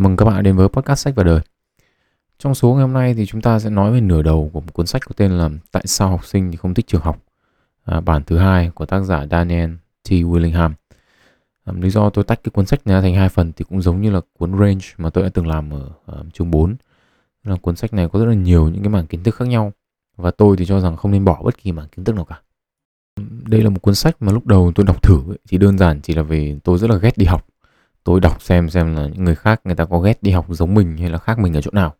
Chào mừng các bạn đến với podcast sách và đời. Trong số ngày hôm nay thì chúng ta sẽ nói về nửa đầu của một cuốn sách có tên là Tại sao học sinh thì không thích trường học. À, bản thứ hai của tác giả Daniel T. Willingham. À, lý do tôi tách cái cuốn sách này thành hai phần thì cũng giống như là cuốn Range mà tôi đã từng làm ở, ở chương 4. Là cuốn sách này có rất là nhiều những cái mảng kiến thức khác nhau và tôi thì cho rằng không nên bỏ bất kỳ mảng kiến thức nào cả. Đây là một cuốn sách mà lúc đầu tôi đọc thử ấy, thì đơn giản chỉ là về tôi rất là ghét đi học tôi đọc xem xem là những người khác người ta có ghét đi học giống mình hay là khác mình ở chỗ nào.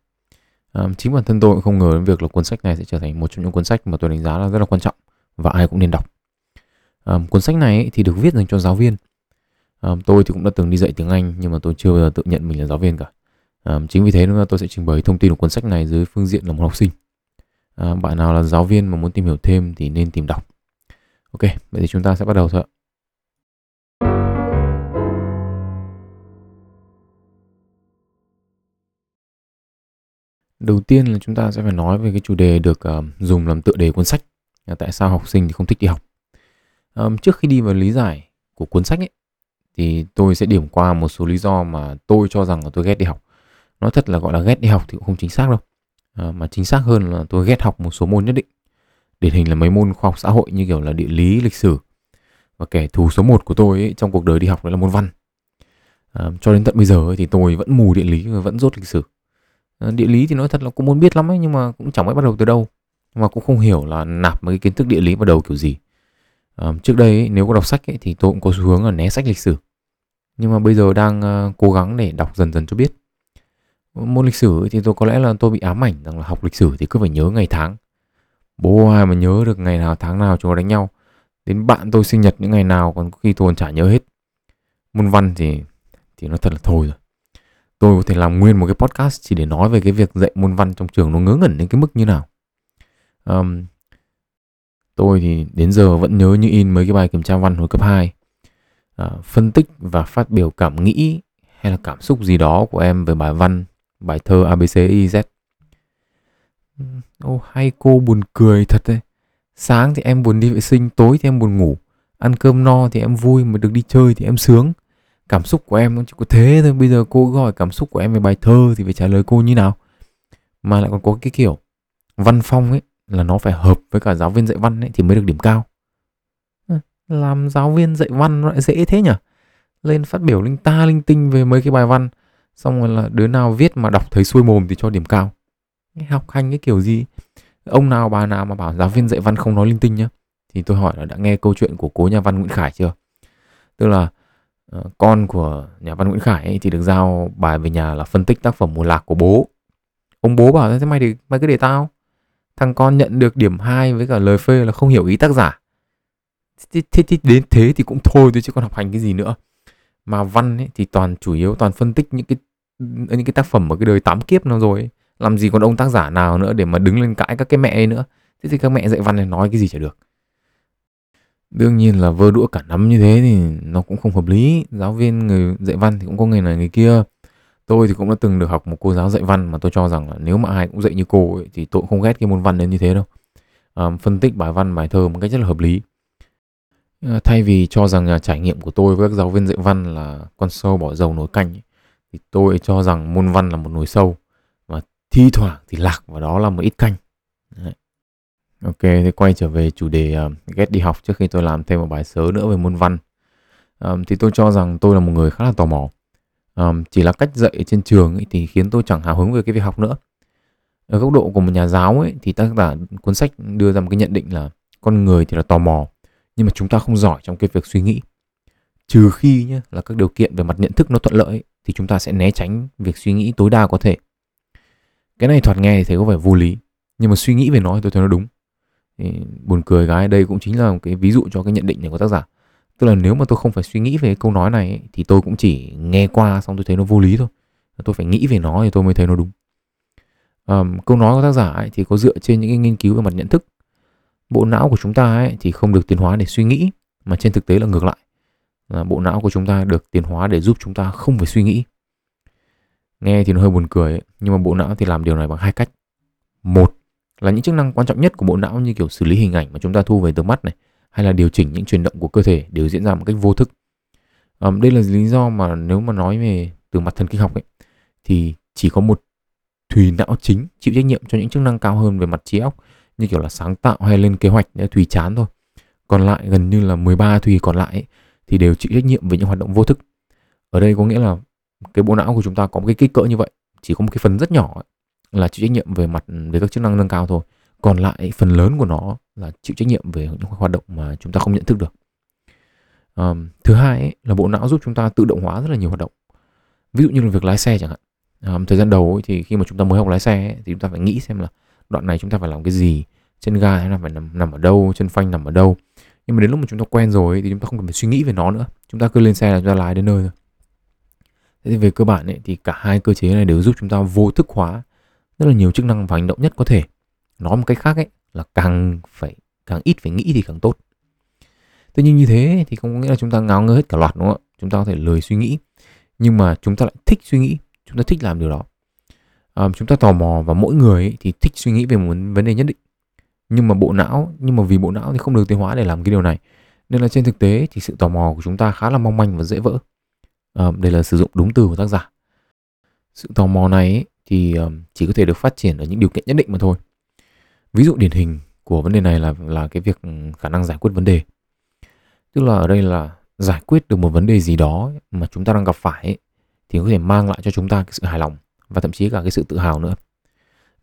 À, chính bản thân tôi cũng không ngờ đến việc là cuốn sách này sẽ trở thành một trong những cuốn sách mà tôi đánh giá là rất là quan trọng và ai cũng nên đọc. À, cuốn sách này thì được viết dành cho giáo viên. À, tôi thì cũng đã từng đi dạy tiếng anh nhưng mà tôi chưa bao giờ tự nhận mình là giáo viên cả. À, chính vì thế nên là tôi sẽ trình bày thông tin của cuốn sách này dưới phương diện là một học sinh. À, bạn nào là giáo viên mà muốn tìm hiểu thêm thì nên tìm đọc. Ok vậy thì chúng ta sẽ bắt đầu thôi ạ. Đầu tiên là chúng ta sẽ phải nói về cái chủ đề được uh, dùng làm tựa đề cuốn sách là tại sao học sinh thì không thích đi học. Um, trước khi đi vào lý giải của cuốn sách ấy, thì tôi sẽ điểm qua một số lý do mà tôi cho rằng là tôi ghét đi học. Nói thật là gọi là ghét đi học thì cũng không chính xác đâu. À, mà chính xác hơn là tôi ghét học một số môn nhất định. Điển hình là mấy môn khoa học xã hội như kiểu là địa lý, lịch sử. Và kẻ thù số 1 của tôi ấy, trong cuộc đời đi học đó là môn văn. À, cho đến tận bây giờ ấy, thì tôi vẫn mù địa lý và vẫn rốt lịch sử Ờ, địa lý thì nói thật là cũng muốn biết lắm ấy nhưng mà cũng chẳng biết bắt đầu từ đâu. Mà cũng không hiểu là nạp mấy cái kiến thức địa lý vào đầu kiểu gì. À, trước đây ấy, nếu có đọc sách ấy, thì tôi cũng có xu hướng là né sách lịch sử. Nhưng mà bây giờ đang uh, cố gắng để đọc dần dần cho biết. Môn lịch sử thì tôi có lẽ là tôi bị ám ảnh rằng là học lịch sử thì cứ phải nhớ ngày tháng. Bố ai mà nhớ được ngày nào tháng nào chúng nó đánh nhau. Đến bạn tôi sinh nhật những ngày nào còn khi tôi còn chả nhớ hết. Môn văn thì thì nó thật là thôi rồi tôi có thể làm nguyên một cái podcast chỉ để nói về cái việc dạy môn văn trong trường nó ngớ ngẩn đến cái mức như nào. Um, tôi thì đến giờ vẫn nhớ như in mấy cái bài kiểm tra văn hồi cấp 2 uh, à, phân tích và phát biểu cảm nghĩ hay là cảm xúc gì đó của em về bài văn bài thơ ABCYZ ô hay cô buồn cười thật đấy. Sáng thì em buồn đi vệ sinh tối thì em buồn ngủ. Ăn cơm no thì em vui mà được đi chơi thì em sướng cảm xúc của em. Chỉ có thế thôi, bây giờ cô gọi cảm xúc của em về bài thơ thì phải trả lời cô như nào. Mà lại còn có cái kiểu văn phong ấy, là nó phải hợp với cả giáo viên dạy văn ấy thì mới được điểm cao. Làm giáo viên dạy văn lại dễ thế nhỉ lên phát biểu linh ta linh tinh về mấy cái bài văn, xong rồi là đứa nào viết mà đọc thấy xuôi mồm thì cho điểm cao. Học hành cái kiểu gì? Ông nào bà nào mà bảo giáo viên dạy văn không nói linh tinh nhá. Thì tôi hỏi là đã nghe câu chuyện của cố nhà văn Nguyễn Khải chưa? Tức là Ờ, con của nhà văn Nguyễn Khải ấy thì được giao bài về nhà là phân tích tác phẩm mùa lạc của bố. Ông bố bảo thế mày thì mày cứ để tao. Thằng con nhận được điểm 2 với cả lời phê là không hiểu ý tác giả. Thế, thế, thế đến thế thì cũng thôi thôi chứ còn học hành cái gì nữa. Mà văn ấy thì toàn chủ yếu toàn phân tích những cái những cái tác phẩm ở cái đời tám kiếp nó rồi ấy. làm gì còn ông tác giả nào nữa để mà đứng lên cãi các cái mẹ ấy nữa. Thế thì các mẹ dạy văn này nói cái gì chả được đương nhiên là vơ đũa cả nắm như thế thì nó cũng không hợp lý. Giáo viên người dạy văn thì cũng có người này người kia. Tôi thì cũng đã từng được học một cô giáo dạy văn mà tôi cho rằng là nếu mà ai cũng dạy như cô ấy, thì tôi cũng không ghét cái môn văn đến như thế đâu. À, phân tích bài văn bài thơ một cách rất là hợp lý. À, thay vì cho rằng là trải nghiệm của tôi với các giáo viên dạy văn là con sâu bỏ dầu nồi canh ấy, thì tôi cho rằng môn văn là một nồi sâu và thi thoảng thì lạc vào đó là một ít canh. Đấy. Ok, thì quay trở về chủ đề uh, ghét đi học trước khi tôi làm thêm một bài sớ nữa về môn văn. Um, thì tôi cho rằng tôi là một người khá là tò mò. Um, chỉ là cách dạy trên trường ấy, thì khiến tôi chẳng hào hứng về cái việc học nữa. Ở góc độ của một nhà giáo ấy, thì tác giả cuốn sách đưa ra một cái nhận định là con người thì là tò mò, nhưng mà chúng ta không giỏi trong cái việc suy nghĩ. Trừ khi nhé, là các điều kiện về mặt nhận thức nó thuận lợi ấy, thì chúng ta sẽ né tránh việc suy nghĩ tối đa có thể. Cái này thoạt nghe thì thấy có vẻ vô lý, nhưng mà suy nghĩ về nó thì tôi thấy nó đúng thì buồn cười gái đây cũng chính là một cái ví dụ cho cái nhận định này của tác giả. Tức là nếu mà tôi không phải suy nghĩ về cái câu nói này ấy, thì tôi cũng chỉ nghe qua xong tôi thấy nó vô lý thôi. Tôi phải nghĩ về nó thì tôi mới thấy nó đúng. Um, câu nói của tác giả ấy, thì có dựa trên những cái nghiên cứu về mặt nhận thức. Bộ não của chúng ta ấy, thì không được tiến hóa để suy nghĩ mà trên thực tế là ngược lại. Là bộ não của chúng ta được tiến hóa để giúp chúng ta không phải suy nghĩ. Nghe thì nó hơi buồn cười ấy, nhưng mà bộ não thì làm điều này bằng hai cách. Một là những chức năng quan trọng nhất của bộ não như kiểu xử lý hình ảnh mà chúng ta thu về từ mắt này hay là điều chỉnh những chuyển động của cơ thể đều diễn ra một cách vô thức. À, đây là lý do mà nếu mà nói về từ mặt thần kinh học ấy thì chỉ có một thùy não chính chịu trách nhiệm cho những chức năng cao hơn về mặt trí óc như kiểu là sáng tạo hay lên kế hoạch để thùy chán thôi. Còn lại gần như là 13 thùy còn lại ấy, thì đều chịu trách nhiệm về những hoạt động vô thức. Ở đây có nghĩa là cái bộ não của chúng ta có một cái kích cỡ như vậy chỉ có một cái phần rất nhỏ ấy, là chịu trách nhiệm về mặt về các chức năng nâng cao thôi. Còn lại phần lớn của nó là chịu trách nhiệm về những hoạt động mà chúng ta không nhận thức được. Um, thứ hai ấy, là bộ não giúp chúng ta tự động hóa rất là nhiều hoạt động. Ví dụ như là việc lái xe chẳng hạn. Um, thời gian đầu ấy, thì khi mà chúng ta mới học lái xe ấy, thì chúng ta phải nghĩ xem là đoạn này chúng ta phải làm cái gì chân ga nó phải nằm nằm ở đâu chân phanh nằm ở đâu. Nhưng mà đến lúc mà chúng ta quen rồi ấy, thì chúng ta không cần phải suy nghĩ về nó nữa. Chúng ta cứ lên xe là chúng ta lái đến nơi thôi. Thế thì về cơ bản ấy, thì cả hai cơ chế này đều giúp chúng ta vô thức hóa rất là nhiều chức năng và hành động nhất có thể. Nói một cách khác ấy là càng phải càng ít phải nghĩ thì càng tốt. Tuy nhiên như thế thì không có nghĩa là chúng ta ngáo ngơ hết cả loạt đúng không ạ? Chúng ta có thể lười suy nghĩ nhưng mà chúng ta lại thích suy nghĩ chúng ta thích làm điều đó. À, chúng ta tò mò và mỗi người ấy thì thích suy nghĩ về một vấn đề nhất định. Nhưng mà bộ não nhưng mà vì bộ não thì không được tiến hóa để làm cái điều này. Nên là trên thực tế thì sự tò mò của chúng ta khá là mong manh và dễ vỡ. À, đây là sử dụng đúng từ của tác giả sự tò mò này ấy, thì chỉ có thể được phát triển ở những điều kiện nhất định mà thôi. Ví dụ điển hình của vấn đề này là là cái việc khả năng giải quyết vấn đề. Tức là ở đây là giải quyết được một vấn đề gì đó mà chúng ta đang gặp phải ấy, thì có thể mang lại cho chúng ta cái sự hài lòng và thậm chí cả cái sự tự hào nữa.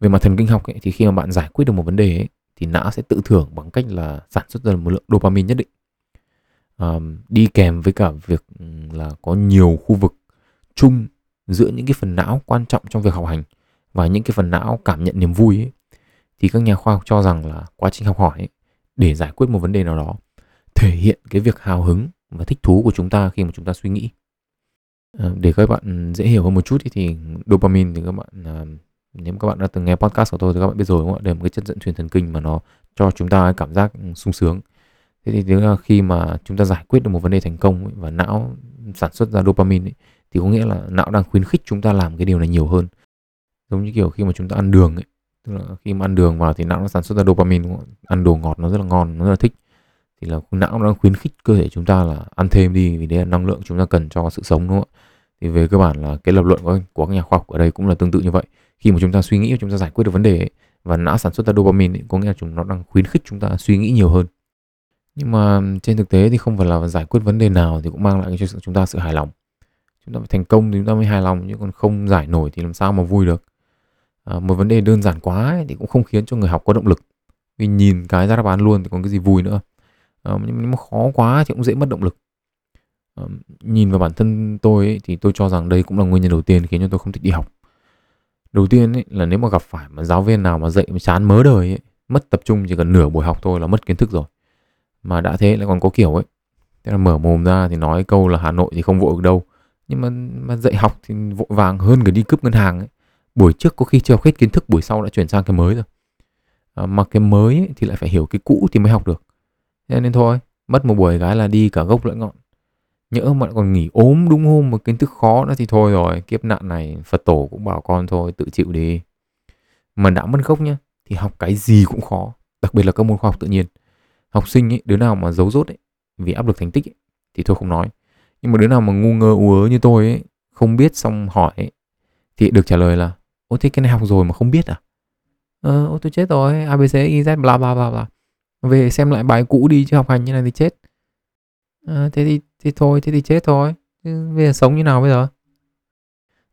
Về mặt thần kinh học ấy, thì khi mà bạn giải quyết được một vấn đề ấy, thì não sẽ tự thưởng bằng cách là sản xuất ra một lượng dopamine nhất định. À, đi kèm với cả việc là có nhiều khu vực chung giữa những cái phần não quan trọng trong việc học hành và những cái phần não cảm nhận niềm vui ấy, thì các nhà khoa học cho rằng là quá trình học hỏi ấy, để giải quyết một vấn đề nào đó thể hiện cái việc hào hứng và thích thú của chúng ta khi mà chúng ta suy nghĩ. À, để các bạn dễ hiểu hơn một chút thì dopamine thì các bạn à, nếu các bạn đã từng nghe podcast của tôi thì các bạn biết rồi đúng không ạ? Đây là một cái chất dẫn truyền thần kinh mà nó cho chúng ta cảm giác sung sướng. Thế thì nếu là khi mà chúng ta giải quyết được một vấn đề thành công ấy, và não sản xuất ra dopamine ấy, thì có nghĩa là não đang khuyến khích chúng ta làm cái điều này nhiều hơn. Giống như kiểu khi mà chúng ta ăn đường ấy tức là khi mà ăn đường vào thì não nó sản xuất ra dopamine ăn đồ ngọt nó rất là ngon nó rất là thích. Thì là não nó đang khuyến khích cơ thể chúng ta là ăn thêm đi vì đấy là năng lượng chúng ta cần cho sự sống đúng không ạ? Thì về cơ bản là cái lập luận của, của các nhà khoa học ở đây cũng là tương tự như vậy. Khi mà chúng ta suy nghĩ chúng ta giải quyết được vấn đề ấy, và não sản xuất ra dopamine ấy, có nghĩa là chúng nó đang khuyến khích chúng ta suy nghĩ nhiều hơn. Nhưng mà trên thực tế thì không phải là giải quyết vấn đề nào thì cũng mang lại cho chúng ta sự hài lòng chúng ta phải thành công thì chúng ta mới hài lòng chứ còn không giải nổi thì làm sao mà vui được. À, một vấn đề đơn giản quá ấy, thì cũng không khiến cho người học có động lực. Vì nhìn cái ra đáp án luôn thì còn cái gì vui nữa. À, nhưng mà khó quá thì cũng dễ mất động lực. À, nhìn vào bản thân tôi ấy, thì tôi cho rằng đây cũng là nguyên nhân đầu tiên khiến cho tôi không thích đi học. Đầu tiên ấy, là nếu mà gặp phải mà giáo viên nào mà dạy mà chán mớ đời ấy, mất tập trung chỉ cần nửa buổi học thôi là mất kiến thức rồi. Mà đã thế lại còn có kiểu ấy thế là mở mồm ra thì nói câu là hà nội thì không vội được đâu nhưng mà mà dạy học thì vội vàng hơn cả đi cướp ngân hàng ấy. Buổi trước có khi chưa học hết kiến thức buổi sau đã chuyển sang cái mới rồi. À, mà cái mới ấy, thì lại phải hiểu cái cũ thì mới học được. Thế nên thôi mất một buổi gái là đi cả gốc lẫn ngọn. Nhỡ mà còn nghỉ ốm đúng hôm một kiến thức khó nữa thì thôi rồi kiếp nạn này phật tổ cũng bảo con thôi tự chịu đi. Mà đã mất gốc nhá thì học cái gì cũng khó đặc biệt là các môn khoa học tự nhiên. Học sinh ấy đứa nào mà giấu rốt ấy vì áp lực thành tích ấy, thì thôi không nói nhưng mà đứa nào mà ngu ngơ ú ớ như tôi ấy không biết xong hỏi ấy, thì được trả lời là ô thế cái này học rồi mà không biết à? Ờ ô tôi chết rồi abc iz bla bla bla bla. Về xem lại bài cũ đi chứ học hành như này thì chết. À, thế thì thì thôi thế thì chết thôi chứ bây giờ sống như nào bây giờ?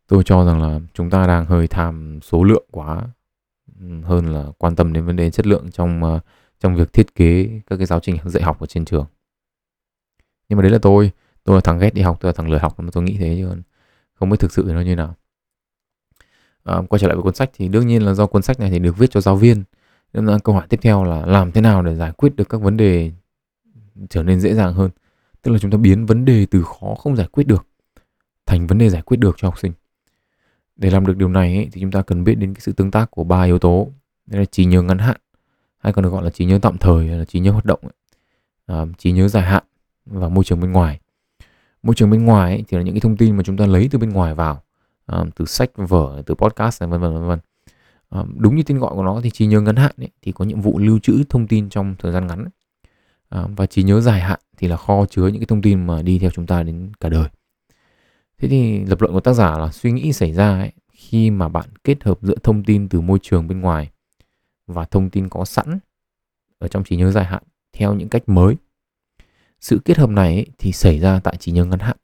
Tôi cho rằng là chúng ta đang hơi tham số lượng quá hơn là quan tâm đến vấn đề chất lượng trong ờ, trong việc thiết kế các cái giáo trình dạy học ở trên trường. Nhưng mà đấy là tôi tôi là thằng ghét đi học tôi là thằng lười học mà tôi nghĩ thế chứ không biết thực sự nó như nào. À, quay trở lại với cuốn sách thì đương nhiên là do cuốn sách này thì được viết cho giáo viên. Nên là câu hỏi tiếp theo là làm thế nào để giải quyết được các vấn đề trở nên dễ dàng hơn? Tức là chúng ta biến vấn đề từ khó không giải quyết được thành vấn đề giải quyết được cho học sinh. Để làm được điều này ấy, thì chúng ta cần biết đến cái sự tương tác của ba yếu tố. Đây là trí nhớ ngắn hạn hay còn được gọi là trí nhớ tạm thời là trí nhớ hoạt động à, trí nhớ dài hạn và môi trường bên ngoài môi trường bên ngoài ấy, thì là những cái thông tin mà chúng ta lấy từ bên ngoài vào um, từ sách vở từ podcast này vân vân vân vân. Um, đúng như tên gọi của nó thì trí nhớ ngắn hạn ấy, thì có nhiệm vụ lưu trữ thông tin trong thời gian ngắn um, và trí nhớ dài hạn thì là kho chứa những cái thông tin mà đi theo chúng ta đến cả đời. Thế thì lập luận của tác giả là suy nghĩ xảy ra ấy, khi mà bạn kết hợp giữa thông tin từ môi trường bên ngoài và thông tin có sẵn ở trong trí nhớ dài hạn theo những cách mới sự kết hợp này ấy, thì xảy ra tại trí nhớ ngắn hạn.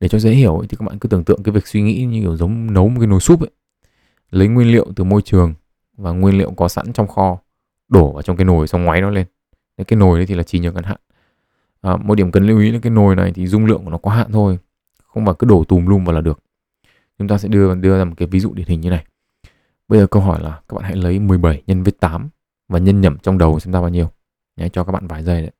Để cho dễ hiểu ấy, thì các bạn cứ tưởng tượng cái việc suy nghĩ như kiểu giống nấu một cái nồi súp ấy. Lấy nguyên liệu từ môi trường và nguyên liệu có sẵn trong kho đổ vào trong cái nồi xong ngoáy nó lên. Cái nồi đấy thì là trí nhớ ngắn hạn. À, một điểm cần lưu ý là cái nồi này thì dung lượng của nó có hạn thôi không phải cứ đổ tùm lum vào là được. Chúng ta sẽ đưa đưa ra một cái ví dụ điển hình như này. Bây giờ câu hỏi là các bạn hãy lấy 17 nhân với 8 và nhân nhẩm trong đầu xem ra bao nhiêu. Nhé, cho các bạn vài giây đấy.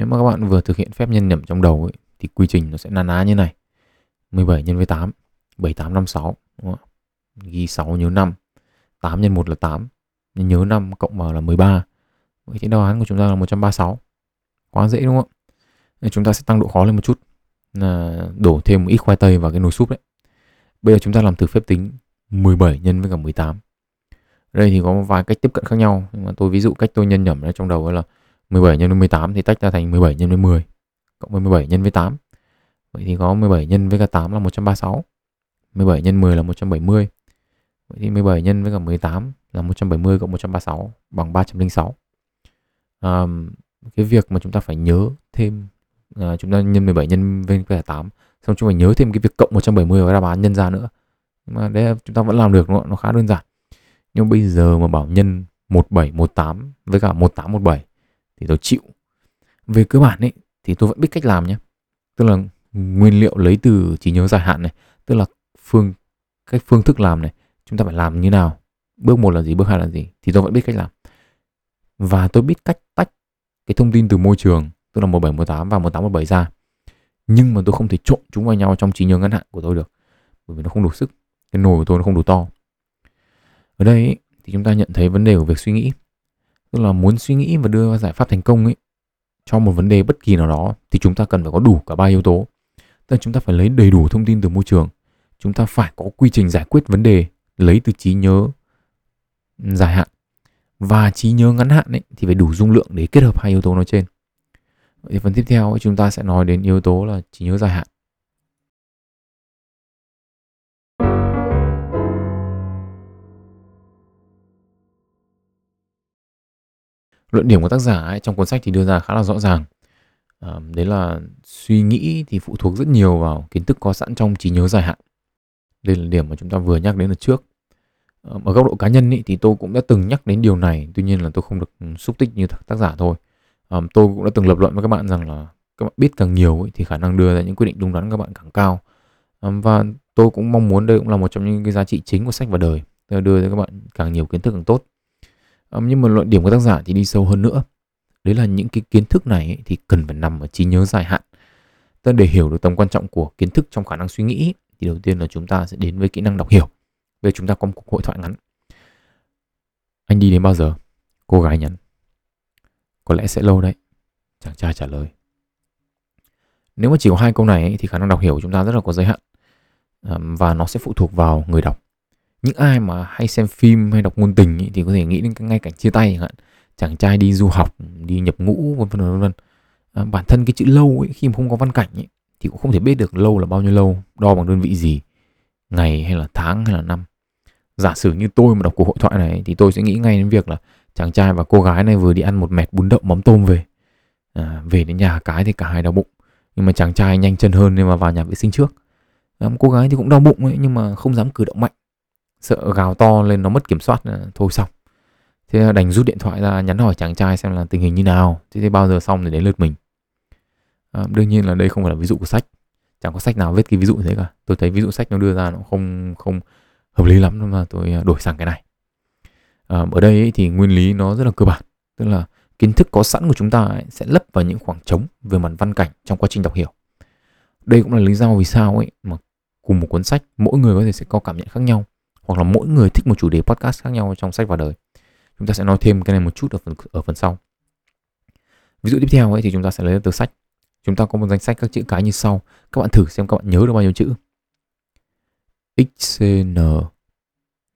Nếu mà các bạn vừa thực hiện phép nhân nhẩm trong đầu ấy, thì quy trình nó sẽ na ná như này. 17 nhân với 8, 7856, đúng không? Ghi 6 nhớ 5. 8 nhân 1 là 8, nhưng nhớ 5 cộng vào là 13. Vậy thì đáp án của chúng ta là 136. Quá dễ đúng không ạ? Nên chúng ta sẽ tăng độ khó lên một chút. Là đổ thêm một ít khoai tây vào cái nồi súp đấy. Bây giờ chúng ta làm thử phép tính 17 nhân với cả 18. đây thì có một vài cách tiếp cận khác nhau, nhưng mà tôi ví dụ cách tôi nhân nhẩm ra trong đầu là 17 nhân với 18 thì tách ra thành 17 nhân với 10 cộng với 17 nhân với 8. Vậy thì có 17 nhân với cả 8 là 136. 17 nhân 10 là 170. Vậy thì 17 nhân với cả 18 là 170 cộng 136 bằng 306. À, cái việc mà chúng ta phải nhớ thêm à, chúng ta nhân 17 nhân với cả 8 xong chúng phải nhớ thêm cái việc cộng 170 vào đáp án nhân ra nữa. Nhưng mà đấy chúng ta vẫn làm được đúng không? Nó khá đơn giản. Nhưng bây giờ mà bảo nhân 1718 với cả 1817 thì tôi chịu. Về cơ bản ấy, thì tôi vẫn biết cách làm nhé. Tức là nguyên liệu lấy từ trí nhớ dài hạn này, tức là phương, cách phương thức làm này, chúng ta phải làm như nào, bước một là gì, bước hai là gì, thì tôi vẫn biết cách làm. Và tôi biết cách tách cái thông tin từ môi trường, tức là 1718 và 1817 ra. Nhưng mà tôi không thể trộn chúng vào nhau trong trí nhớ ngắn hạn của tôi được, bởi vì nó không đủ sức, cái nồi của tôi nó không đủ to. Ở đây thì chúng ta nhận thấy vấn đề của việc suy nghĩ tức là muốn suy nghĩ và đưa ra giải pháp thành công ấy cho một vấn đề bất kỳ nào đó thì chúng ta cần phải có đủ cả ba yếu tố. Tức là chúng ta phải lấy đầy đủ thông tin từ môi trường. Chúng ta phải có quy trình giải quyết vấn đề lấy từ trí nhớ ừ, dài hạn. Và trí nhớ ngắn hạn ấy, thì phải đủ dung lượng để kết hợp hai yếu tố nói trên. Vậy thì phần tiếp theo ấy, chúng ta sẽ nói đến yếu tố là trí nhớ dài hạn. Luận điểm của tác giả ấy, trong cuốn sách thì đưa ra khá là rõ ràng. À, đấy là suy nghĩ thì phụ thuộc rất nhiều vào kiến thức có sẵn trong trí nhớ dài hạn. Đây là điểm mà chúng ta vừa nhắc đến ở trước. À, ở góc độ cá nhân ý, thì tôi cũng đã từng nhắc đến điều này tuy nhiên là tôi không được xúc tích như tác giả thôi. À, tôi cũng đã từng lập luận với các bạn rằng là các bạn biết càng nhiều ý, thì khả năng đưa ra những quyết định đúng đắn các bạn càng cao. À, và tôi cũng mong muốn đây cũng là một trong những cái giá trị chính của sách và đời đưa cho các bạn càng nhiều kiến thức càng tốt nhưng mà luận điểm của tác giả thì đi sâu hơn nữa. Đấy là những cái kiến thức này ấy, thì cần phải nằm ở trí nhớ dài hạn. Ta để hiểu được tầm quan trọng của kiến thức trong khả năng suy nghĩ thì đầu tiên là chúng ta sẽ đến với kỹ năng đọc hiểu. Về chúng ta có một cuộc hội thoại ngắn. Anh đi đến bao giờ? Cô gái nhắn. Có lẽ sẽ lâu đấy. Chàng trai trả lời. Nếu mà chỉ có hai câu này ấy, thì khả năng đọc hiểu của chúng ta rất là có giới hạn. Và nó sẽ phụ thuộc vào người đọc những ai mà hay xem phim hay đọc ngôn tình ý, thì có thể nghĩ đến ngay cảnh chia tay chẳng hạn. Chàng trai đi du học đi nhập ngũ vân vân vân vân. À, bản thân cái chữ lâu ấy, khi mà không có văn cảnh ấy, thì cũng không thể biết được lâu là bao nhiêu lâu đo bằng đơn vị gì ngày hay là tháng hay là năm. Giả sử như tôi mà đọc cuộc hội thoại này thì tôi sẽ nghĩ ngay đến việc là chàng trai và cô gái này vừa đi ăn một mẹt bún đậu mắm tôm về. À, về đến nhà cái thì cả hai đau bụng. Nhưng mà chàng trai nhanh chân hơn nên mà vào nhà vệ sinh trước. À, cô gái thì cũng đau bụng ấy nhưng mà không dám cử động mạnh sợ gào to lên nó mất kiểm soát à, thôi xong. Thế đành rút điện thoại ra nhắn hỏi chàng trai xem là tình hình như nào thế, thế bao giờ xong thì đến lượt mình. À, đương nhiên là đây không phải là ví dụ của sách. Chẳng có sách nào viết cái ví dụ như thế cả. Tôi thấy ví dụ sách nó đưa ra nó không không hợp lý lắm nên mà tôi à, đổi sang cái này. À, ở đây ấy, thì nguyên lý nó rất là cơ bản tức là kiến thức có sẵn của chúng ta ấy, sẽ lấp vào những khoảng trống về mặt văn cảnh trong quá trình đọc hiểu. Đây cũng là lý do vì sao ấy mà cùng một cuốn sách mỗi người có thể sẽ có cảm nhận khác nhau hoặc là mỗi người thích một chủ đề podcast khác nhau trong sách và đời. Chúng ta sẽ nói thêm cái này một chút ở phần ở phần sau. Ví dụ tiếp theo ấy, thì chúng ta sẽ lấy từ sách. Chúng ta có một danh sách các chữ cái như sau. Các bạn thử xem các bạn nhớ được bao nhiêu chữ. X c n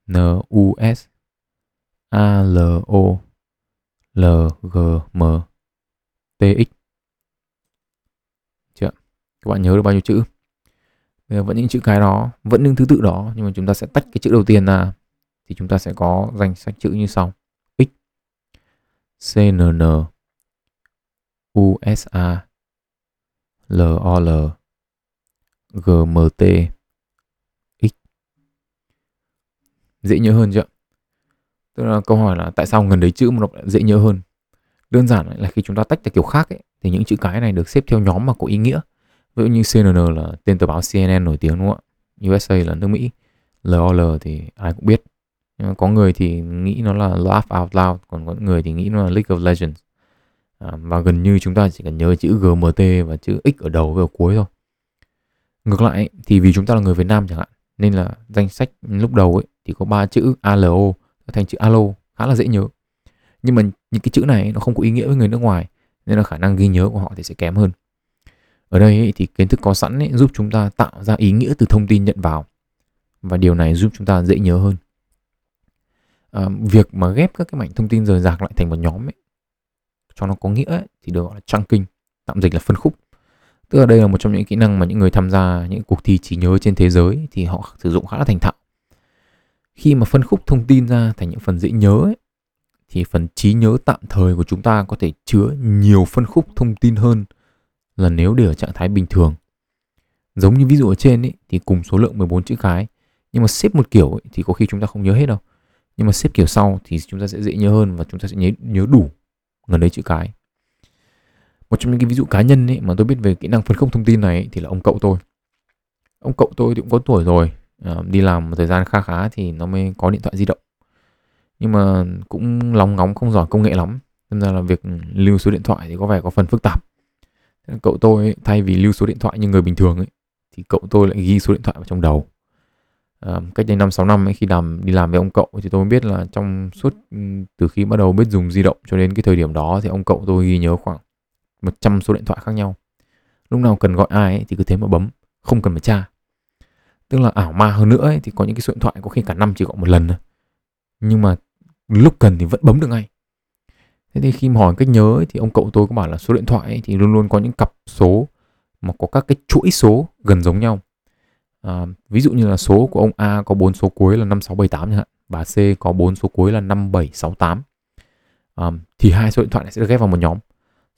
n u s a l o L G M T X. Chưa? Các bạn nhớ được bao nhiêu chữ? Ờ, vẫn những chữ cái đó vẫn những thứ tự đó nhưng mà chúng ta sẽ tách cái chữ đầu tiên ra thì chúng ta sẽ có danh sách chữ như sau. X cnn usa lol gmt x. Dễ nhớ hơn chưa tức là câu hỏi là tại sao gần đấy chữ mà nó dễ nhớ hơn? Đơn giản là khi chúng ta tách theo kiểu khác ấy, thì những chữ cái này được xếp theo nhóm mà có ý nghĩa ví dụ như CNN là tên tờ báo CNN nổi tiếng đúng không ạ? USA là nước Mỹ. LOL thì ai cũng biết. Nhưng mà có người thì nghĩ nó là laugh out loud còn có người thì nghĩ nó là League of Legends. À, và gần như chúng ta chỉ cần nhớ chữ GMT và chữ X ở đầu với ở cuối thôi. Ngược lại thì vì chúng ta là người Việt Nam chẳng hạn nên là danh sách lúc đầu ấy thì có ba chữ ALO thành chữ alo khá là dễ nhớ. Nhưng mà những cái chữ này nó không có ý nghĩa với người nước ngoài nên là khả năng ghi nhớ của họ thì sẽ kém hơn ở đây ấy, thì kiến thức có sẵn ấy, giúp chúng ta tạo ra ý nghĩa từ thông tin nhận vào. Và điều này giúp chúng ta dễ nhớ hơn. À, việc mà ghép các cái mảnh thông tin rời rạc lại thành một nhóm ấy, cho nó có nghĩa ấy, thì được gọi là chunking tạm dịch là phân khúc. Tức là đây là một trong những kỹ năng mà những người tham gia những cuộc thi trí nhớ trên thế giới thì họ sử dụng khá là thành thạo. Khi mà phân khúc thông tin ra thành những phần dễ nhớ ấy, thì phần trí nhớ tạm thời của chúng ta có thể chứa nhiều phân khúc thông tin hơn là nếu để ở trạng thái bình thường. Giống như ví dụ ở trên ấy, thì cùng số lượng 14 chữ cái nhưng mà xếp một kiểu ấy, thì có khi chúng ta không nhớ hết đâu. Nhưng mà xếp kiểu sau thì chúng ta sẽ dễ nhớ hơn và chúng ta sẽ nhớ nhớ đủ gần đấy chữ cái. Một trong những cái ví dụ cá nhân ấy mà tôi biết về kỹ năng phân khúc thông tin này ấy, thì là ông cậu tôi. Ông cậu tôi thì cũng có tuổi rồi, à, đi làm một thời gian khá khá thì nó mới có điện thoại di động. Nhưng mà cũng lóng ngóng không giỏi công nghệ lắm. Nên ra là việc lưu số điện thoại thì có vẻ có phần phức tạp cậu tôi ấy, thay vì lưu số điện thoại như người bình thường ấy thì cậu tôi lại ghi số điện thoại vào trong đầu. À, cách đây năm sáu năm ấy khi làm đi làm với ông cậu thì tôi mới biết là trong suốt ừ, từ khi bắt đầu biết dùng di động cho đến cái thời điểm đó thì ông cậu tôi ghi nhớ khoảng 100 số điện thoại khác nhau. Lúc nào cần gọi ai ấy, thì cứ thế mà bấm không cần phải tra. Tức là ảo ma hơn nữa ấy, thì có những cái số điện thoại có khi cả năm chỉ gọi một lần thôi. Nhưng mà lúc cần thì vẫn bấm được ngay thế thì khi mà hỏi cách nhớ ấy, thì ông cậu tôi có bảo là số điện thoại ấy, thì luôn luôn có những cặp số mà có các cái chuỗi số gần giống nhau. À, ví dụ như là số của ông A có bốn số cuối là 5678 chẳng hạn và C có bốn số cuối là 5768 à, thì hai số điện thoại này sẽ được ghép vào một nhóm.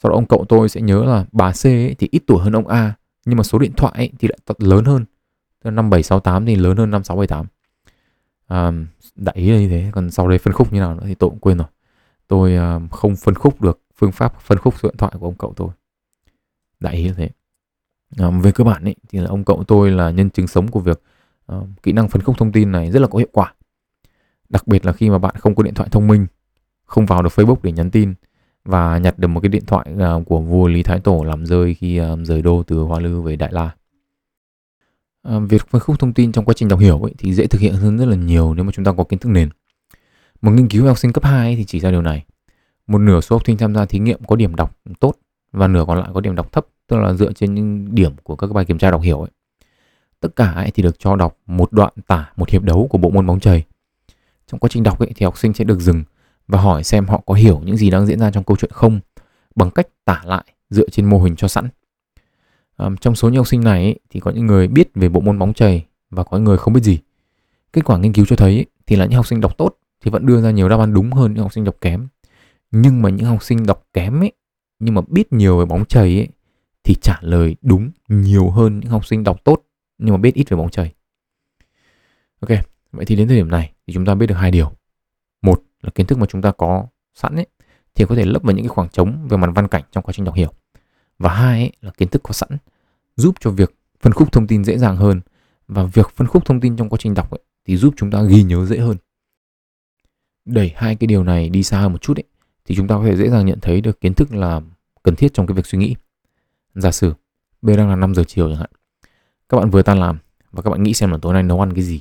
Sau đó ông cậu tôi sẽ nhớ là bà C ấy thì ít tuổi hơn ông A nhưng mà số điện thoại ấy thì lại lớn hơn. Tức là 5768 thì lớn hơn 5678 à, đại ý là như thế còn sau đây phân khúc như nào nữa thì tôi cũng quên rồi tôi ờ, không phân khúc được phương pháp phân khúc số điện thoại của ông cậu tôi đại ý như thế ờ, về cơ bản ấy, thì là ông cậu tôi là nhân chứng sống của việc uh, kỹ năng phân khúc thông tin này rất là có hiệu quả đặc biệt là khi mà bạn không có điện thoại thông minh không vào được Facebook để nhắn tin và nhặt được một cái điện thoại uh, của vua Lý Thái Tổ làm rơi khi uh, rời đô từ Hoa Lư về Đại La. Uh, việc phân khúc thông tin trong quá trình đọc hiểu ấy, thì dễ thực hiện hơn rất là nhiều nếu mà chúng ta có kiến thức nền. Một nghiên cứu về học sinh cấp 2 thì chỉ ra điều này. Một nửa số học sinh tham gia thí nghiệm có điểm đọc tốt và nửa còn lại có điểm đọc thấp, tức là dựa trên những điểm của các bài kiểm tra đọc hiểu ấy. Tất cả ấy thì được cho đọc một đoạn tả một hiệp đấu của bộ môn bóng chày. Trong quá trình đọc ấy thì học sinh sẽ được dừng và hỏi xem họ có hiểu những gì đang diễn ra trong câu chuyện không bằng cách tả lại dựa trên mô hình cho sẵn. À, trong số những học sinh này ấy, thì có những người biết về bộ môn bóng chày và có những người không biết gì. Kết quả nghiên cứu cho thấy ấy, thì là những học sinh đọc tốt thì vẫn đưa ra nhiều đáp án đúng hơn những học sinh đọc kém. Nhưng mà những học sinh đọc kém ấy nhưng mà biết nhiều về bóng chày ấy thì trả lời đúng nhiều hơn những học sinh đọc tốt nhưng mà biết ít về bóng chày. Ok vậy thì đến thời điểm này thì chúng ta biết được hai điều. Một là kiến thức mà chúng ta có sẵn ấy thì có thể lấp vào những cái khoảng trống về mặt văn cảnh trong quá trình đọc hiểu. Và hai ấy, là kiến thức có sẵn giúp cho việc phân khúc thông tin dễ dàng hơn. Và việc phân khúc thông tin trong quá trình đọc ấy, thì giúp chúng ta ghi nhớ dễ hơn đẩy hai cái điều này đi xa hơn một chút ấy, thì chúng ta có thể dễ dàng nhận thấy được kiến thức là cần thiết trong cái việc suy nghĩ. Giả sử bây đang là 5 giờ chiều chẳng hạn. Các bạn vừa tan làm và các bạn nghĩ xem là tối nay nấu ăn cái gì.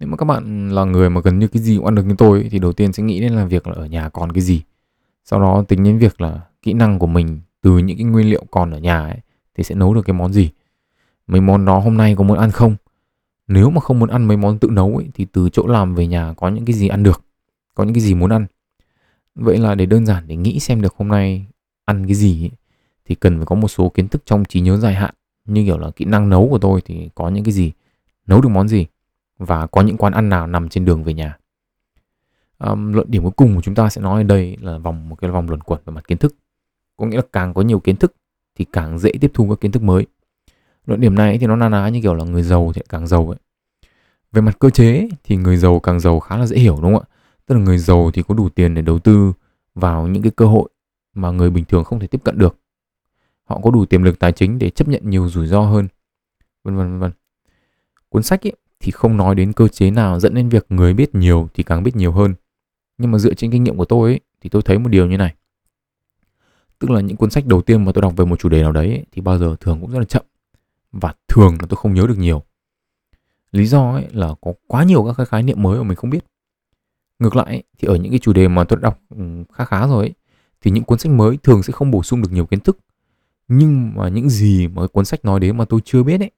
Nếu mà các bạn là người mà gần như cái gì cũng ăn được như tôi ấy, thì đầu tiên sẽ nghĩ đến là việc là ở nhà còn cái gì. Sau đó tính đến việc là kỹ năng của mình từ những cái nguyên liệu còn ở nhà ấy, thì sẽ nấu được cái món gì. Mấy món đó hôm nay có muốn ăn không? Nếu mà không muốn ăn mấy món tự nấu ấy, thì từ chỗ làm về nhà có những cái gì ăn được có những cái gì muốn ăn. Vậy là để đơn giản để nghĩ xem được hôm nay ăn cái gì ấy, thì cần phải có một số kiến thức trong trí nhớ dài hạn như kiểu là kỹ năng nấu của tôi thì có những cái gì nấu được món gì và có những quán ăn nào nằm trên đường về nhà. Um, luận điểm cuối cùng của chúng ta sẽ nói ở đây là vòng một cái vòng luẩn quẩn về mặt kiến thức. Có nghĩa là càng có nhiều kiến thức thì càng dễ tiếp thu các kiến thức mới. Luận điểm này thì nó na ná như kiểu là người giàu thì càng giàu ấy. Về mặt cơ chế thì người giàu càng giàu khá là dễ hiểu đúng không ạ? Tức là người giàu thì có đủ tiền để đầu tư vào những cái cơ hội mà người bình thường không thể tiếp cận được. Họ có đủ tiềm lực tài chính để chấp nhận nhiều rủi ro hơn vân vân vân. Cuốn sách ấy, thì không nói đến cơ chế nào dẫn đến việc người biết nhiều thì càng biết nhiều hơn. Nhưng mà dựa trên kinh nghiệm của tôi ấy, thì tôi thấy một điều như này. Tức là những cuốn sách đầu tiên mà tôi đọc về một chủ đề nào đấy ấy, thì bao giờ thường cũng rất là chậm. Và thường là tôi không nhớ được nhiều. Lý do ấy là có quá nhiều các cái khái niệm mới mà mình không biết ngược lại ấy, thì ở những cái chủ đề mà tôi đã đọc ừ, khá khá rồi ấy, thì những cuốn sách mới thường sẽ không bổ sung được nhiều kiến thức. Nhưng mà những gì mà cuốn sách nói đến mà tôi chưa biết ấy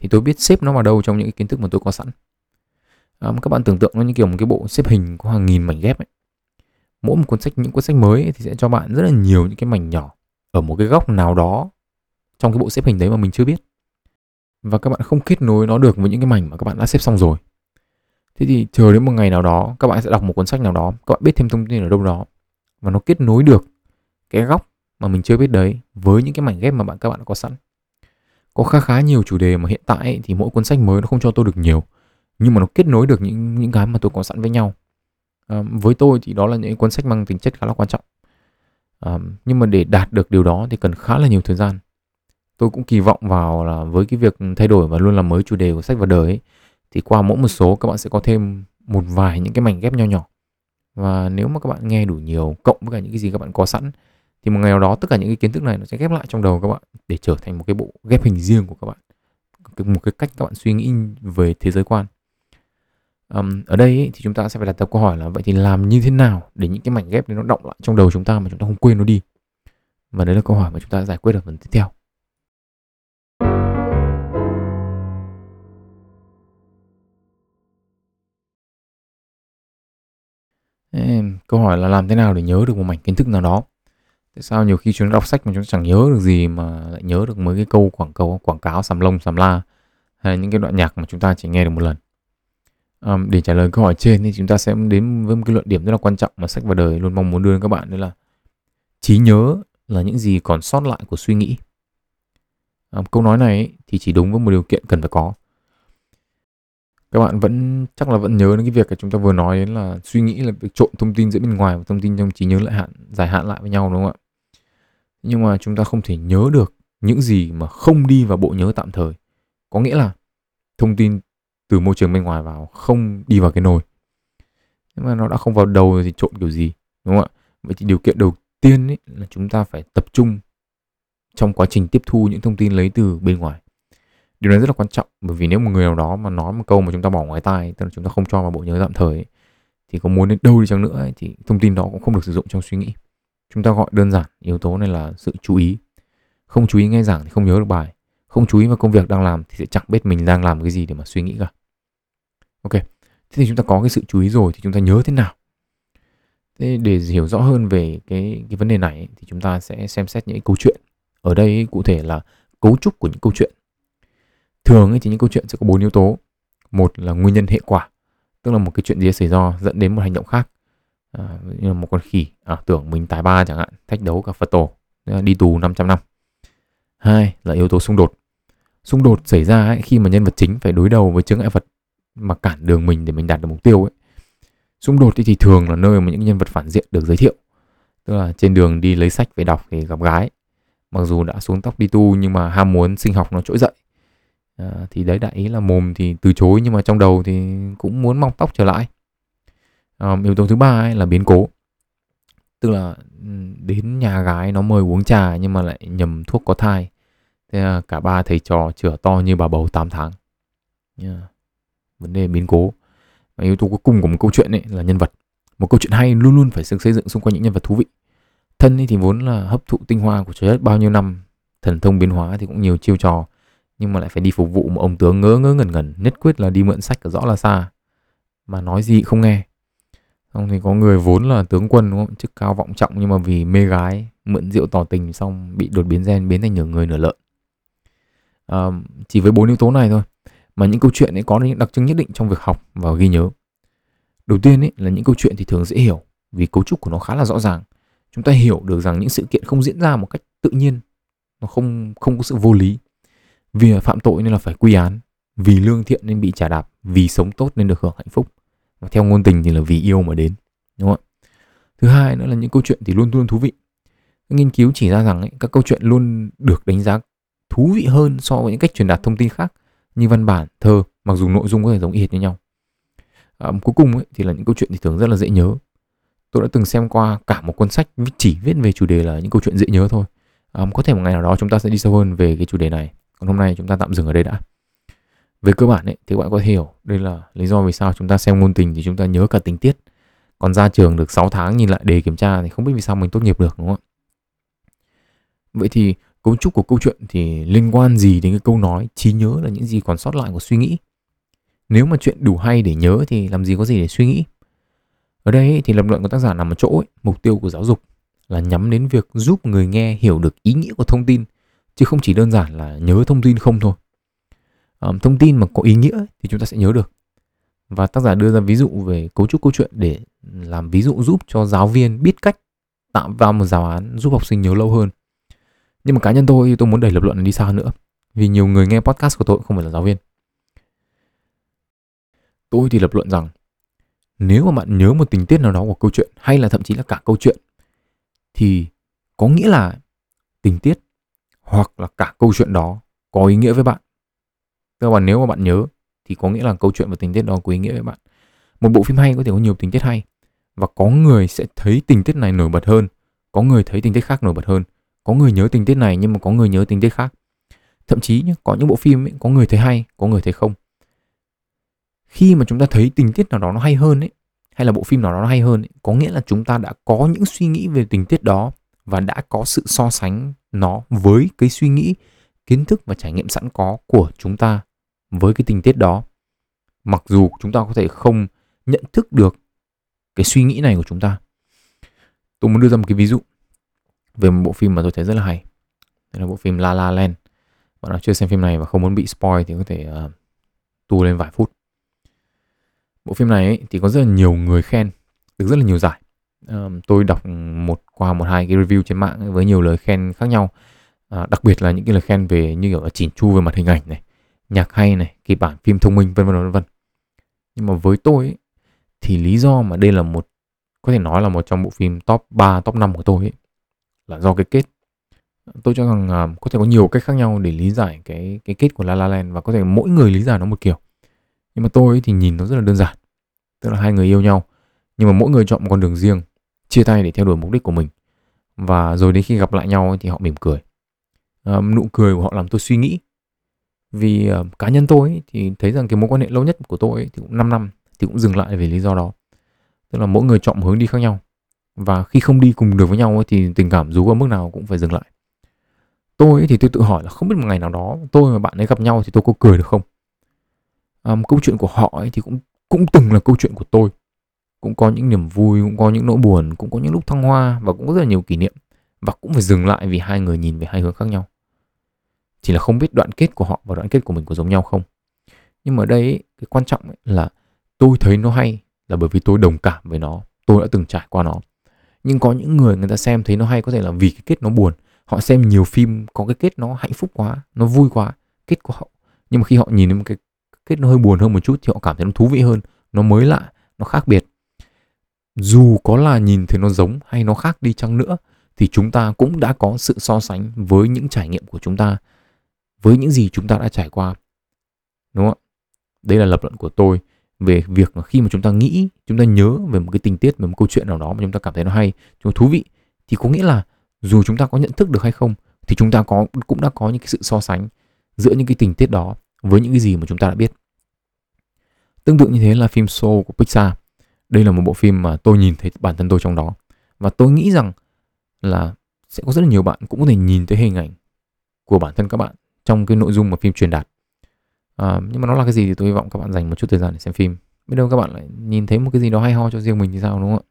thì tôi biết xếp nó vào đâu trong những cái kiến thức mà tôi có sẵn. À, các bạn tưởng tượng nó như kiểu một cái bộ xếp hình có hàng nghìn mảnh ghép ấy. Mỗi một cuốn sách những cuốn sách mới ấy, thì sẽ cho bạn rất là nhiều những cái mảnh nhỏ ở một cái góc nào đó trong cái bộ xếp hình đấy mà mình chưa biết. Và các bạn không kết nối nó được với những cái mảnh mà các bạn đã xếp xong rồi thế thì chờ đến một ngày nào đó các bạn sẽ đọc một cuốn sách nào đó các bạn biết thêm thông tin ở đâu đó và nó kết nối được cái góc mà mình chưa biết đấy với những cái mảnh ghép mà bạn các bạn đã có sẵn. Có khá khá nhiều chủ đề mà hiện tại ấy, thì mỗi cuốn sách mới nó không cho tôi được nhiều nhưng mà nó kết nối được những những cái mà tôi có sẵn với nhau. À, với tôi thì đó là những cuốn sách mang tính chất khá là quan trọng. À, nhưng mà để đạt được điều đó thì cần khá là nhiều thời gian. Tôi cũng kỳ vọng vào là với cái việc thay đổi và luôn làm mới chủ đề của sách và đời ấy, thì qua mỗi một số các bạn sẽ có thêm một vài những cái mảnh ghép nho nhỏ. Và nếu mà các bạn nghe đủ nhiều cộng với cả những cái gì các bạn có sẵn thì một ngày nào đó tất cả những cái kiến thức này nó sẽ ghép lại trong đầu các bạn để trở thành một cái bộ ghép hình riêng của các bạn. Một cái cách các bạn suy nghĩ về thế giới quan. Um, ở đây ý, thì chúng ta sẽ phải đặt tập câu hỏi là vậy thì làm như thế nào để những cái mảnh ghép đấy nó động lại trong đầu chúng ta mà chúng ta không quên nó đi? Và đấy là câu hỏi mà chúng ta giải quyết ở phần tiếp theo. Ê, câu hỏi là làm thế nào để nhớ được một mảnh kiến thức nào đó? Tại sao nhiều khi chúng ta đọc sách mà chúng ta chẳng nhớ được gì mà lại nhớ được mấy cái câu quảng cáo quảng cáo sầm lông sầm la hay là những cái đoạn nhạc mà chúng ta chỉ nghe được một lần? À, để trả lời câu hỏi trên thì chúng ta sẽ đến với một cái luận điểm rất là quan trọng mà sách và đời luôn mong muốn đưa đến các bạn đó là trí nhớ là những gì còn sót lại của suy nghĩ. À, câu nói này thì chỉ đúng với một điều kiện cần phải có các bạn vẫn, chắc là vẫn nhớ đến cái việc là chúng ta vừa nói đến là suy nghĩ là việc trộn thông tin giữa bên ngoài và thông tin trong trí nhớ lại hạn, dài hạn lại với nhau, đúng không ạ? Nhưng mà chúng ta không thể nhớ được những gì mà không đi vào bộ nhớ tạm thời. Có nghĩa là thông tin từ môi trường bên ngoài vào, không đi vào cái nồi. Nhưng mà nó đã không vào đầu rồi thì trộn kiểu gì, đúng không ạ? Vậy thì điều kiện đầu tiên ấy là chúng ta phải tập trung trong quá trình tiếp thu những thông tin lấy từ bên ngoài điều này rất là quan trọng bởi vì nếu một người nào đó mà nói một câu mà chúng ta bỏ ngoài tai tức là chúng ta không cho vào bộ nhớ tạm thời ấy, thì có muốn đến đâu đi chăng nữa ấy, thì thông tin đó cũng không được sử dụng trong suy nghĩ. Chúng ta gọi đơn giản yếu tố này là sự chú ý. Không chú ý nghe giảng thì không nhớ được bài. Không chú ý vào công việc đang làm thì sẽ chẳng biết mình đang làm cái gì để mà suy nghĩ cả. Ok thế thì chúng ta có cái sự chú ý rồi thì chúng ta nhớ thế nào? Thế để hiểu rõ hơn về cái cái vấn đề này thì chúng ta sẽ xem xét những câu chuyện. Ở đây cụ thể là cấu trúc của những câu chuyện thường ấy thì những câu chuyện sẽ có bốn yếu tố. Một là nguyên nhân hệ quả tức là một cái chuyện gì xảy ra dẫn đến một hành động khác. À, như là một con khỉ à, tưởng mình tài ba chẳng hạn thách đấu cả phật tổ đi tù 500 năm. Hai là yếu tố xung đột. Xung đột xảy ra ấy, khi mà nhân vật chính phải đối đầu với chướng ngại vật mà cản đường mình để mình đạt được mục tiêu ấy. Xung đột thì, thì thường là nơi mà những nhân vật phản diện được giới thiệu tức là trên đường đi lấy sách về đọc thì gặp gái. Mặc dù đã xuống tóc đi tu nhưng mà ham muốn sinh học nó trỗi dậy à, thì đấy đại ý là mồm thì từ chối nhưng mà trong đầu thì cũng muốn mong tóc trở lại. À, yếu tố thứ ba ấy là biến cố. Tức là đến nhà gái nó mời uống trà nhưng mà lại nhầm thuốc có thai. Thế là cả ba thầy trò chửa to như bà bầu 8 tháng. Yeah. vấn đề biến cố. Và yếu tố cuối cùng của một câu chuyện ấy là nhân vật. Một câu chuyện hay luôn luôn phải được xây dựng xung quanh những nhân vật thú vị. Thân ấy thì vốn là hấp thụ tinh hoa của trái đất bao nhiêu năm thần thông biến hóa thì cũng nhiều chiêu trò nhưng mà lại phải đi phục vụ một ông tướng ngớ ngớ ngẩn ngẩn nhất quyết là đi mượn sách ở rõ là xa. Mà nói gì không nghe. Xong thì có người vốn là tướng quân đúng không? Chức cao vọng trọng nhưng mà vì mê gái mượn rượu tỏ tình xong bị đột biến gen biến thành nửa người nửa lợn. À, chỉ với bốn yếu tố này thôi. Mà những câu chuyện ấy có những đặc trưng nhất định trong việc học và ghi nhớ. Đầu tiên ấy là những câu chuyện thì thường dễ hiểu vì cấu trúc của nó khá là rõ ràng. Chúng ta hiểu được rằng những sự kiện không diễn ra một cách tự nhiên nó không không có sự vô lý vì phạm tội nên là phải quy án vì lương thiện nên bị trả đạp vì sống tốt nên được hưởng hạnh phúc. Và theo ngôn tình thì là vì yêu mà đến đúng không ạ? Thứ hai nữa là những câu chuyện thì luôn luôn thú vị. Các nghiên cứu chỉ ra rằng ấy, các câu chuyện luôn được đánh giá thú vị hơn so với những cách truyền đạt thông tin khác như văn bản thơ mặc dù nội dung có thể giống y hệt như nhau. À, cuối cùng ấy, thì là những câu chuyện thì thường rất là dễ nhớ. Tôi đã từng xem qua cả một cuốn sách chỉ viết về chủ đề là những câu chuyện dễ nhớ thôi. À, có thể một ngày nào đó chúng ta sẽ đi sâu hơn về cái chủ đề này còn hôm nay chúng ta tạm dừng ở đây đã. Về cơ bản ấy, thì các bạn có hiểu đây là lý do vì sao chúng ta xem ngôn tình thì chúng ta nhớ cả tình tiết. Còn ra trường được 6 tháng nhìn lại đề kiểm tra thì không biết vì sao mình tốt nghiệp được đúng không ạ? Vậy thì cấu trúc của câu chuyện thì liên quan gì đến cái câu nói trí nhớ là những gì còn sót lại của suy nghĩ? Nếu mà chuyện đủ hay để nhớ thì làm gì có gì để suy nghĩ? Ở đây thì lập luận của tác giả nằm ở chỗ ấy, mục tiêu của giáo dục là nhắm đến việc giúp người nghe hiểu được ý nghĩa của thông tin chứ không chỉ đơn giản là nhớ thông tin không thôi. À, thông tin mà có ý nghĩa thì chúng ta sẽ nhớ được. Và tác giả đưa ra ví dụ về cấu trúc câu chuyện để làm ví dụ giúp cho giáo viên biết cách tạo ra một giáo án giúp học sinh nhớ lâu hơn. Nhưng mà cá nhân tôi tôi muốn đẩy lập luận này đi xa hơn nữa vì nhiều người nghe podcast của tôi không phải là giáo viên. Tôi thì lập luận rằng nếu mà bạn nhớ một tình tiết nào đó của câu chuyện hay là thậm chí là cả câu chuyện thì có nghĩa là tình tiết hoặc là cả câu chuyện đó có ý nghĩa với bạn. Tức là nếu mà bạn nhớ thì có nghĩa là câu chuyện và tình tiết đó có ý nghĩa với bạn. Một bộ phim hay có thể có nhiều tình tiết hay và có người sẽ thấy tình tiết này nổi bật hơn có người thấy tình tiết khác nổi bật hơn có người nhớ tình tiết này nhưng mà có người nhớ tình tiết khác. Thậm chí nhé, có những bộ phim ấy, có người thấy hay có người thấy không. Khi mà chúng ta thấy tình tiết nào đó nó hay hơn ấy hay là bộ phim nào đó nó hay hơn ấy, có nghĩa là chúng ta đã có những suy nghĩ về tình tiết đó và đã có sự so sánh nó với cái suy nghĩ kiến thức và trải nghiệm sẵn có của chúng ta với cái tình tiết đó. Mặc dù chúng ta có thể không nhận thức được cái suy nghĩ này của chúng ta. Tôi muốn đưa ra một cái ví dụ về một bộ phim mà tôi thấy rất là hay. Đây là bộ phim La La Land. Bạn nào chưa xem phim này và không muốn bị spoil thì có thể uh, tu lên vài phút. Bộ phim này ấy, thì có rất là nhiều người khen được rất là nhiều giải um, tôi đọc một qua một hai cái review trên mạng với nhiều lời khen khác nhau. À, đặc biệt là những cái lời khen về như kiểu là chỉn chu về mặt hình ảnh này nhạc hay này kịch bản phim thông minh vân vân vân vân. Nhưng mà với tôi ấy, thì lý do mà đây là một có thể nói là một trong bộ phim top 3, top 5 của tôi ấy, là do cái kết. Tôi cho rằng uh, có thể có nhiều cách khác nhau để lý giải cái cái kết của La La Land và có thể mỗi người lý giải nó một kiểu. Nhưng mà tôi ấy thì nhìn nó rất là đơn giản tức là hai người yêu nhau nhưng mà mỗi người chọn một con đường riêng chia tay để theo đuổi mục đích của mình. Và rồi đến khi gặp lại nhau thì họ mỉm cười. À, nụ cười của họ làm tôi suy nghĩ. Vì uh, cá nhân tôi ấy, thì thấy rằng cái mối quan hệ lâu nhất của tôi ấy, thì cũng 5 năm thì cũng dừng lại vì lý do đó. Tức là mỗi người chọn hướng đi khác nhau. Và khi không đi cùng được với nhau ấy, thì tình cảm dù ở mức nào cũng phải dừng lại. Tôi ấy, thì tôi tự hỏi là không biết một ngày nào đó tôi và bạn ấy gặp nhau thì tôi có cười được không? Um, câu chuyện của họ ấy thì cũng cũng từng là câu chuyện của tôi cũng có những niềm vui cũng có những nỗi buồn cũng có những lúc thăng hoa và cũng có rất là nhiều kỷ niệm. Và cũng phải dừng lại vì hai người nhìn về hai hướng khác nhau. Chỉ là không biết đoạn kết của họ và đoạn kết của mình có giống nhau không. Nhưng mà ở đây ấy, cái quan trọng ấy là tôi thấy nó hay là bởi vì tôi đồng cảm với nó tôi đã từng trải qua nó. Nhưng có những người người ta xem thấy nó hay có thể là vì cái kết nó buồn. Họ xem nhiều phim có cái kết nó hạnh phúc quá nó vui quá kết của họ. Nhưng mà khi họ nhìn đến một cái kết nó hơi buồn hơn một chút thì họ cảm thấy nó thú vị hơn nó mới lạ nó khác biệt dù có là nhìn thấy nó giống hay nó khác đi chăng nữa, thì chúng ta cũng đã có sự so sánh với những trải nghiệm của chúng ta, với những gì chúng ta đã trải qua. Đúng không ạ? Đây là lập luận của tôi về việc mà khi mà chúng ta nghĩ, chúng ta nhớ về một cái tình tiết, về một câu chuyện nào đó mà chúng ta cảm thấy nó hay nó thú vị, thì có nghĩa là dù chúng ta có nhận thức được hay không, thì chúng ta có, cũng đã có những cái sự so sánh giữa những cái tình tiết đó với những cái gì mà chúng ta đã biết. Tương tự như thế là phim Soul của Pixar đây là một bộ phim mà tôi nhìn thấy bản thân tôi trong đó. Và tôi nghĩ rằng là sẽ có rất là nhiều bạn cũng có thể nhìn thấy hình ảnh của bản thân các bạn trong cái nội dung mà phim truyền đạt. À, nhưng mà nó là cái gì thì tôi hy vọng các bạn dành một chút thời gian để xem phim. Biết đâu các bạn lại nhìn thấy một cái gì đó hay ho cho riêng mình thì sao đúng không ạ?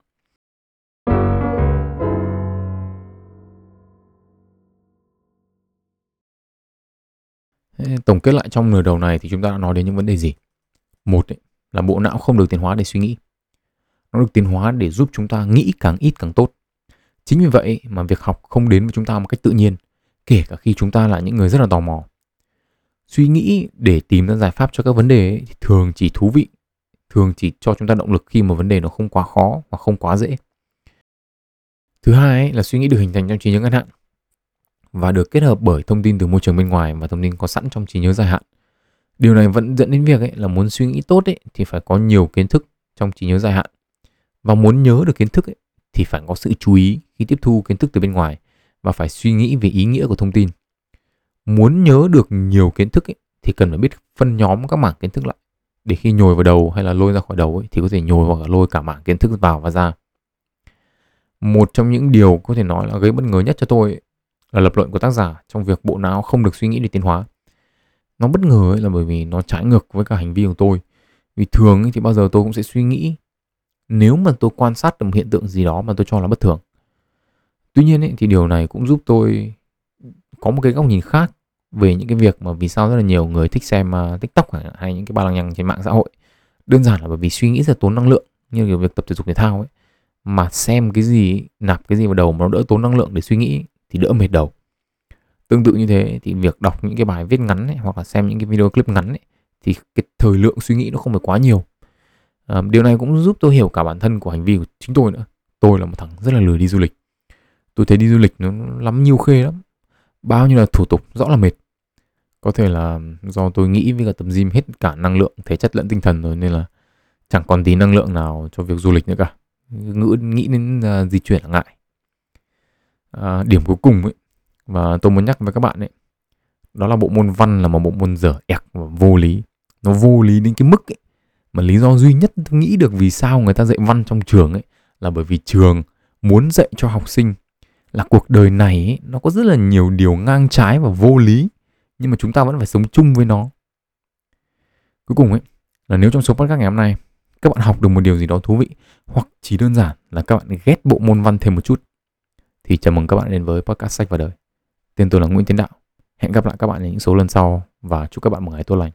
Tổng kết lại trong nửa đầu này thì chúng ta đã nói đến những vấn đề gì? Một ấy, là bộ não không được tiến hóa để suy nghĩ nó được tiến hóa để giúp chúng ta nghĩ càng ít càng tốt. Chính vì vậy mà việc học không đến với chúng ta một cách tự nhiên kể cả khi chúng ta là những người rất là tò mò. Suy nghĩ để tìm ra giải pháp cho các vấn đề ấy, thì thường chỉ thú vị thường chỉ cho chúng ta động lực khi mà vấn đề nó không quá khó và không quá dễ. Thứ hai ấy, là suy nghĩ được hình thành trong trí nhớ ngắn hạn và được kết hợp bởi thông tin từ môi trường bên ngoài và thông tin có sẵn trong trí nhớ dài hạn. Điều này vẫn dẫn đến việc ấy, là muốn suy nghĩ tốt ấy, thì phải có nhiều kiến thức trong trí nhớ dài hạn và muốn nhớ được kiến thức ấy, thì phải có sự chú ý khi tiếp thu kiến thức từ bên ngoài và phải suy nghĩ về ý nghĩa của thông tin. Muốn nhớ được nhiều kiến thức ấy, thì cần phải biết phân nhóm các mảng kiến thức lại. Để khi nhồi vào đầu hay là lôi ra khỏi đầu ấy, thì có thể nhồi hoặc là lôi cả mảng kiến thức vào và ra. Một trong những điều có thể nói là gây bất ngờ nhất cho tôi ấy, là lập luận của tác giả trong việc bộ não không được suy nghĩ để tiến hóa. Nó bất ngờ ấy là bởi vì nó trái ngược với cả hành vi của tôi. Vì thường ấy thì bao giờ tôi cũng sẽ suy nghĩ nếu mà tôi quan sát được một hiện tượng gì đó mà tôi cho là bất thường. Tuy nhiên ấy, thì điều này cũng giúp tôi có một cái góc nhìn khác về những cái việc mà vì sao rất là nhiều người thích xem uh, tiktok hay những cái ba lăng nhăng trên mạng xã hội. Đơn giản là bởi vì suy nghĩ rất là tốn năng lượng như kiểu việc tập thể dục thể thao ấy. Mà xem cái gì nạp cái gì vào đầu mà nó đỡ tốn năng lượng để suy nghĩ thì đỡ mệt đầu. Tương tự như thế thì việc đọc những cái bài viết ngắn ấy, hoặc là xem những cái video clip ngắn ấy, thì cái thời lượng suy nghĩ nó không phải quá nhiều à, điều này cũng giúp tôi hiểu cả bản thân của hành vi của chính tôi nữa. Tôi là một thằng rất là lười đi du lịch. Tôi thấy đi du lịch nó lắm nhiều khê lắm. Bao nhiêu là thủ tục rõ là mệt. Có thể là do tôi nghĩ với cả tập gym hết cả năng lượng thể chất lẫn tinh thần rồi nên là chẳng còn tí năng lượng nào cho việc du lịch nữa cả. Ngữ nghĩ đến uh, di chuyển là ngại. À, điểm cuối cùng ấy và tôi muốn nhắc với các bạn ấy đó là bộ môn văn là một bộ môn dở ẹc và vô lý. Nó vô lý đến cái mức ấy mà lý do duy nhất tôi nghĩ được vì sao người ta dạy văn trong trường ấy là bởi vì trường muốn dạy cho học sinh là cuộc đời này ấy, nó có rất là nhiều điều ngang trái và vô lý nhưng mà chúng ta vẫn phải sống chung với nó. Cuối cùng ấy là nếu trong số podcast ngày hôm nay các bạn học được một điều gì đó thú vị hoặc chỉ đơn giản là các bạn ghét bộ môn văn thêm một chút thì chào mừng các bạn đến với podcast sách và đời. Tên tôi là Nguyễn Tiến Đạo. Hẹn gặp lại các bạn ở những số lần sau và chúc các bạn một ngày tốt lành.